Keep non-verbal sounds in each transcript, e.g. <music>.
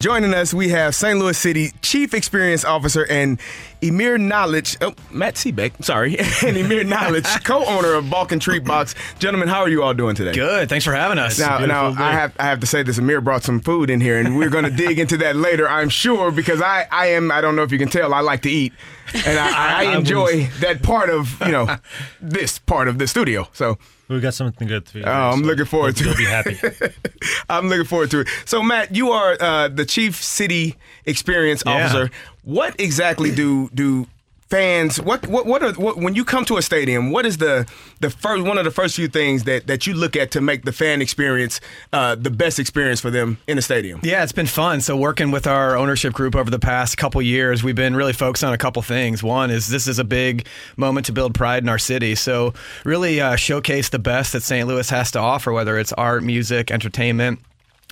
Joining us, we have St. Louis City Chief Experience Officer and Emir Knowledge, oh, Matt Sebek, sorry, <laughs> and Emir Knowledge, <laughs> co-owner of Balkan Treat Box. Gentlemen, how are you all doing today? Good. Thanks for having us. Now, now I have I have to say this. Amir brought some food in here, and we're going <laughs> to dig into that later, I'm sure, because I, I am I don't know if you can tell I like to eat, and I, I <laughs> enjoy that part of you know <laughs> this part of the studio. So We got something good for you. Oh, I'm looking forward to You'll be happy. <laughs> I'm looking forward to it. So, Matt, you are uh, the chief city experience Yeah. officer. What exactly do do fans? What what what are what, when you come to a stadium? What is the the first one of the first few things that that you look at to make the fan experience uh, the best experience for them in the stadium? Yeah, it's been fun. So working with our ownership group over the past couple years, we've been really focused on a couple things. One is this is a big moment to build pride in our city. So really uh, showcase the best that St. Louis has to offer, whether it's art, music, entertainment.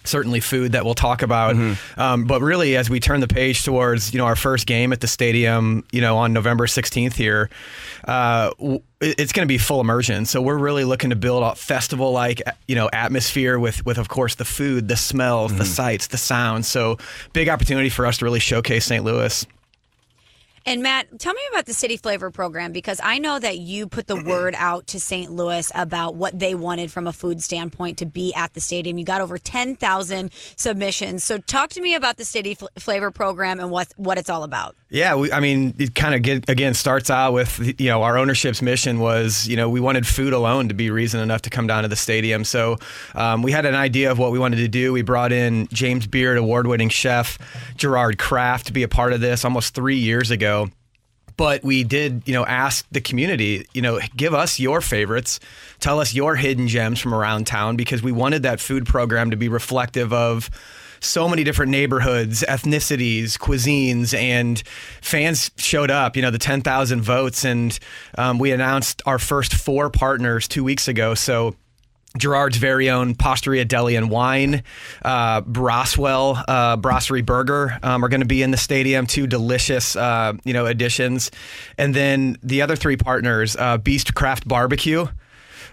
Certainly, food that we'll talk about, um, but really, as we turn the page towards you know our first game at the stadium, you know on November sixteenth here, uh, it's going to be full immersion. So we're really looking to build a festival like you know atmosphere with with of course the food, the smells, the sights, the sounds. So big opportunity for us to really showcase St. Louis. And Matt, tell me about the City Flavor program because I know that you put the <clears throat> word out to St. Louis about what they wanted from a food standpoint to be at the stadium. You got over 10,000 submissions. So talk to me about the City Fl- Flavor program and what what it's all about. Yeah, we, I mean, it kind of get, again starts out with you know our ownership's mission was you know we wanted food alone to be reason enough to come down to the stadium. So um, we had an idea of what we wanted to do. We brought in James Beard, award-winning chef Gerard Craft to be a part of this almost three years ago. But we did, you know, ask the community, you know, give us your favorites, tell us your hidden gems from around town because we wanted that food program to be reflective of so many different neighborhoods, ethnicities, cuisines, and fans showed up. You know, the 10,000 votes, and um, we announced our first four partners two weeks ago. So. Gerard's very own Pastaria Deli and Wine, uh, Braswell uh, Brasserie Burger um, are going to be in the stadium. Two delicious, uh, you know, additions, and then the other three partners: uh, Beast Craft Barbecue,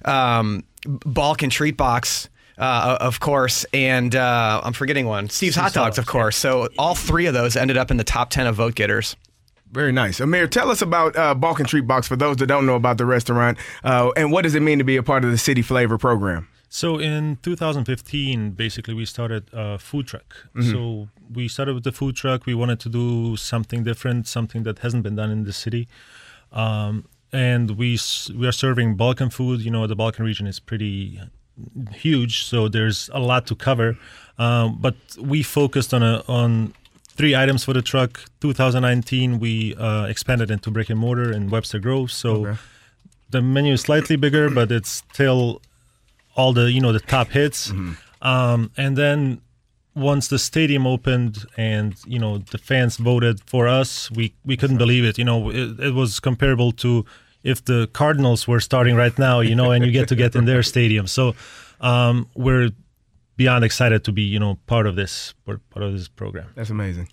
um, Balkan Treat Box. Uh, of course, and uh, I'm forgetting one. Steve's Hot Dogs, of course. So all three of those ended up in the top ten of vote getters. Very nice, Amir. Tell us about uh, Balkan Treat Box for those that don't know about the restaurant, uh, and what does it mean to be a part of the City Flavor program? So in 2015, basically, we started a food truck. So we started with the food truck. We wanted to do something different, something that hasn't been done in the city. Um, and we we are serving Balkan food. You know, the Balkan region is pretty huge, so there's a lot to cover. Um, but we focused on a on three items for the truck. 2019, we uh, expanded into brick and mortar in Webster Grove. So the menu is slightly bigger, but it's still all the you know the top hits. Um, and then once the stadium opened and you know the fans voted for us, we we couldn't believe it. You know, it, it was comparable to if the Cardinals were starting right now. You know, and you get to get in their stadium. So um, we're beyond excited to be you know part of this part of this program. That's amazing.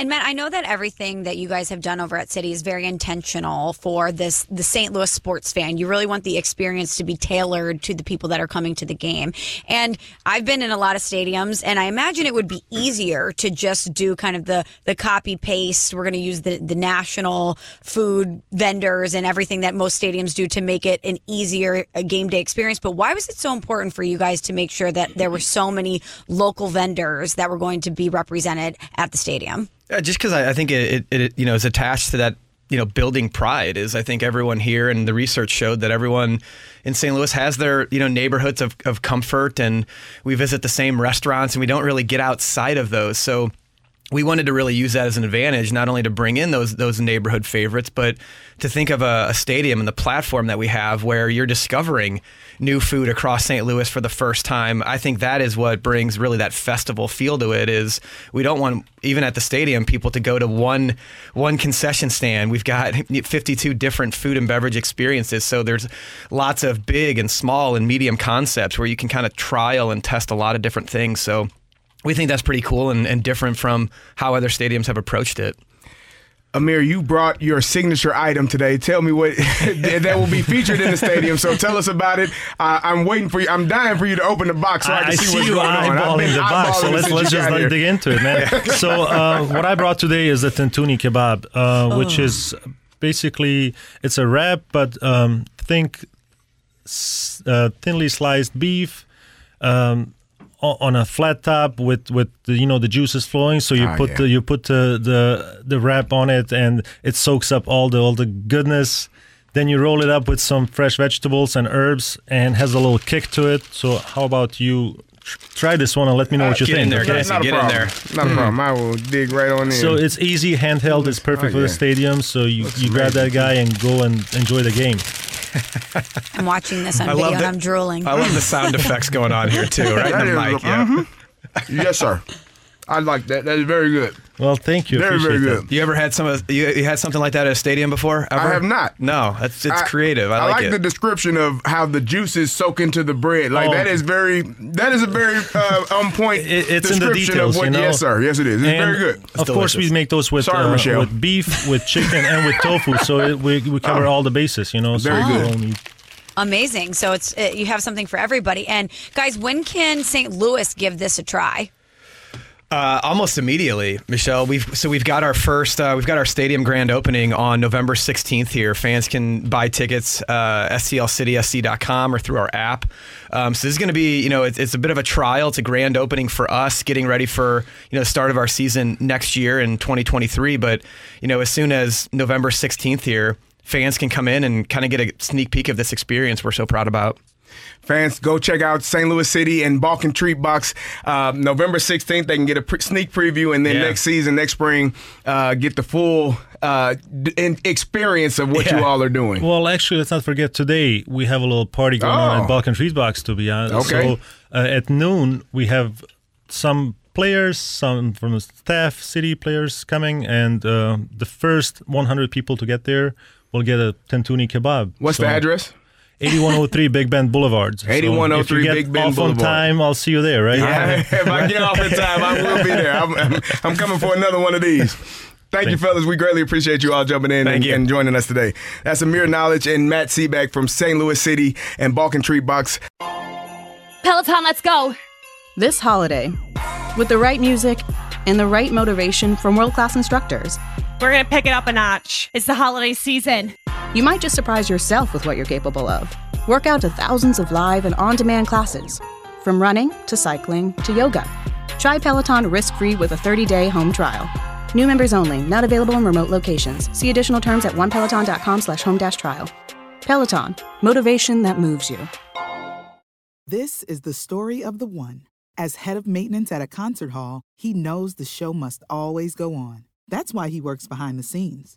And Matt, I know that everything that you guys have done over at City is very intentional for this the St. Louis sports fan. You really want the experience to be tailored to the people that are coming to the game. And I've been in a lot of stadiums and I imagine it would be easier to just do kind of the the copy paste. We're going to use the the national food vendors and everything that most stadiums do to make it an easier uh, game day experience. But why was it so important for you guys to make sure that there were so many local vendors that were going to be represented at the stadium? Uh, just because I, I think it, it, it you know is attached to that you know building pride is I think everyone here and the research showed that everyone in St. Louis has their you know neighborhoods of, of comfort and we visit the same restaurants and we don't really get outside of those so we wanted to really use that as an advantage, not only to bring in those those neighborhood favorites, but to think of a, a, stadium and the platform that we have where you're discovering new food across St. Louis for the first time. I think that is what brings really that festival feel to it. Is we don't want even at the stadium people to go to one one concession stand. We've got <laughs> 52 different food and beverage experiences, so there's lots of big and small and medium concepts where you can kind of trial and test a lot of different things. So we think that's pretty cool and, and different from how other stadiums have approached it. Amir, you brought your signature item today. Tell me what <laughs> that will be featured in the stadium. So tell us about it. Uh, I'm waiting for you. I'm dying for you to open the box so I, I can see, see what's you going on. eyeballing the box. So let's, let's just dig into it, man. <laughs> so uh, what I brought today is the tantuni kebab, uh, oh. which is basically it's a wrap, but um, think uh, thinly sliced beef. Um, on a flat top with with the, you know the juices flowing. So you ah, put yeah. the you put the, the the wrap on it and it soaks up all the all the goodness. Then you roll it up with some fresh vegetables and herbs and has a little kick to it. So how about you try this one and let me know uh, what you get think in there, okay? get, get in there. Not a problem. I will dig right on in. so it's easy handheld it's perfect oh, for the stadium. So you, you grab that guy and go and enjoy the game I'm watching this on I video and I'm drooling. I love the sound effects going on here too, right in the mic. Yeah. Mm-hmm. yes, sir. I like that. That is very good. Well, thank you. Very, very good. That. You ever had some? Of, you, you had something like that at a stadium before? Ever? I have not. No, that's it's I, creative. I, I like, like it. the description of how the juices soak into the bread. Like oh. that is very. That is a very uh, on point it, it's description in the details, of what. You know? Yes, sir. Yes, it is. It's and very good. It's of delicious. course, we make those with Sorry, uh, with beef, with chicken, and with tofu. So it, we we cover oh. all the bases. You know. Very so good. Amazing. So it's it, you have something for everybody. And guys, when can St. Louis give this a try? Uh, almost immediately, Michelle. We've so we've got our first uh, we've got our stadium grand opening on November 16th here. Fans can buy tickets uh, stlcitysc.com or through our app. Um, so this is going to be you know it's, it's a bit of a trial. It's a grand opening for us, getting ready for you know the start of our season next year in 2023. But you know as soon as November 16th here, fans can come in and kind of get a sneak peek of this experience we're so proud about. Fans, go check out St. Louis City and Balkan Treat Box. Uh, November 16th, they can get a pre- sneak preview, and then yeah. next season, next spring, uh, get the full uh, experience of what yeah. you all are doing. Well, actually, let's not forget today we have a little party going oh. on at Balkan Treat Box, to be honest. Okay. So uh, at noon, we have some players, some from the staff, city players coming, and uh, the first 100 people to get there will get a tantuni kebab. What's so, the address? 8103 Big Bend Boulevard. 8103 so oh Big Bend off Boulevard. on time, I'll see you there, right? Yeah. <laughs> if I get off in time, I will be there. I'm, I'm, I'm coming for another one of these. Thank, Thank you, fellas. We greatly appreciate you all jumping in and, and, joining us today. That's Amir Knowledge and Matt Sebek from St. Louis City and Balkan Treat Box. Peloton, let's go. This holiday, with the right music and the right motivation from world class instructors, we're going to pick it up a notch. It's the holiday season. You might just surprise yourself with what you're capable of. Work out to thousands of live and on demand classes, from running to cycling to yoga. Try Peloton risk free with a 30 day home trial. New members only, not available in remote locations. See additional terms at onepeloton.com slash home dash trial. Peloton, motivation that moves you. This is the story of the one. As head of maintenance at a concert hall, he knows the show must always go on. That's why he works behind the scenes,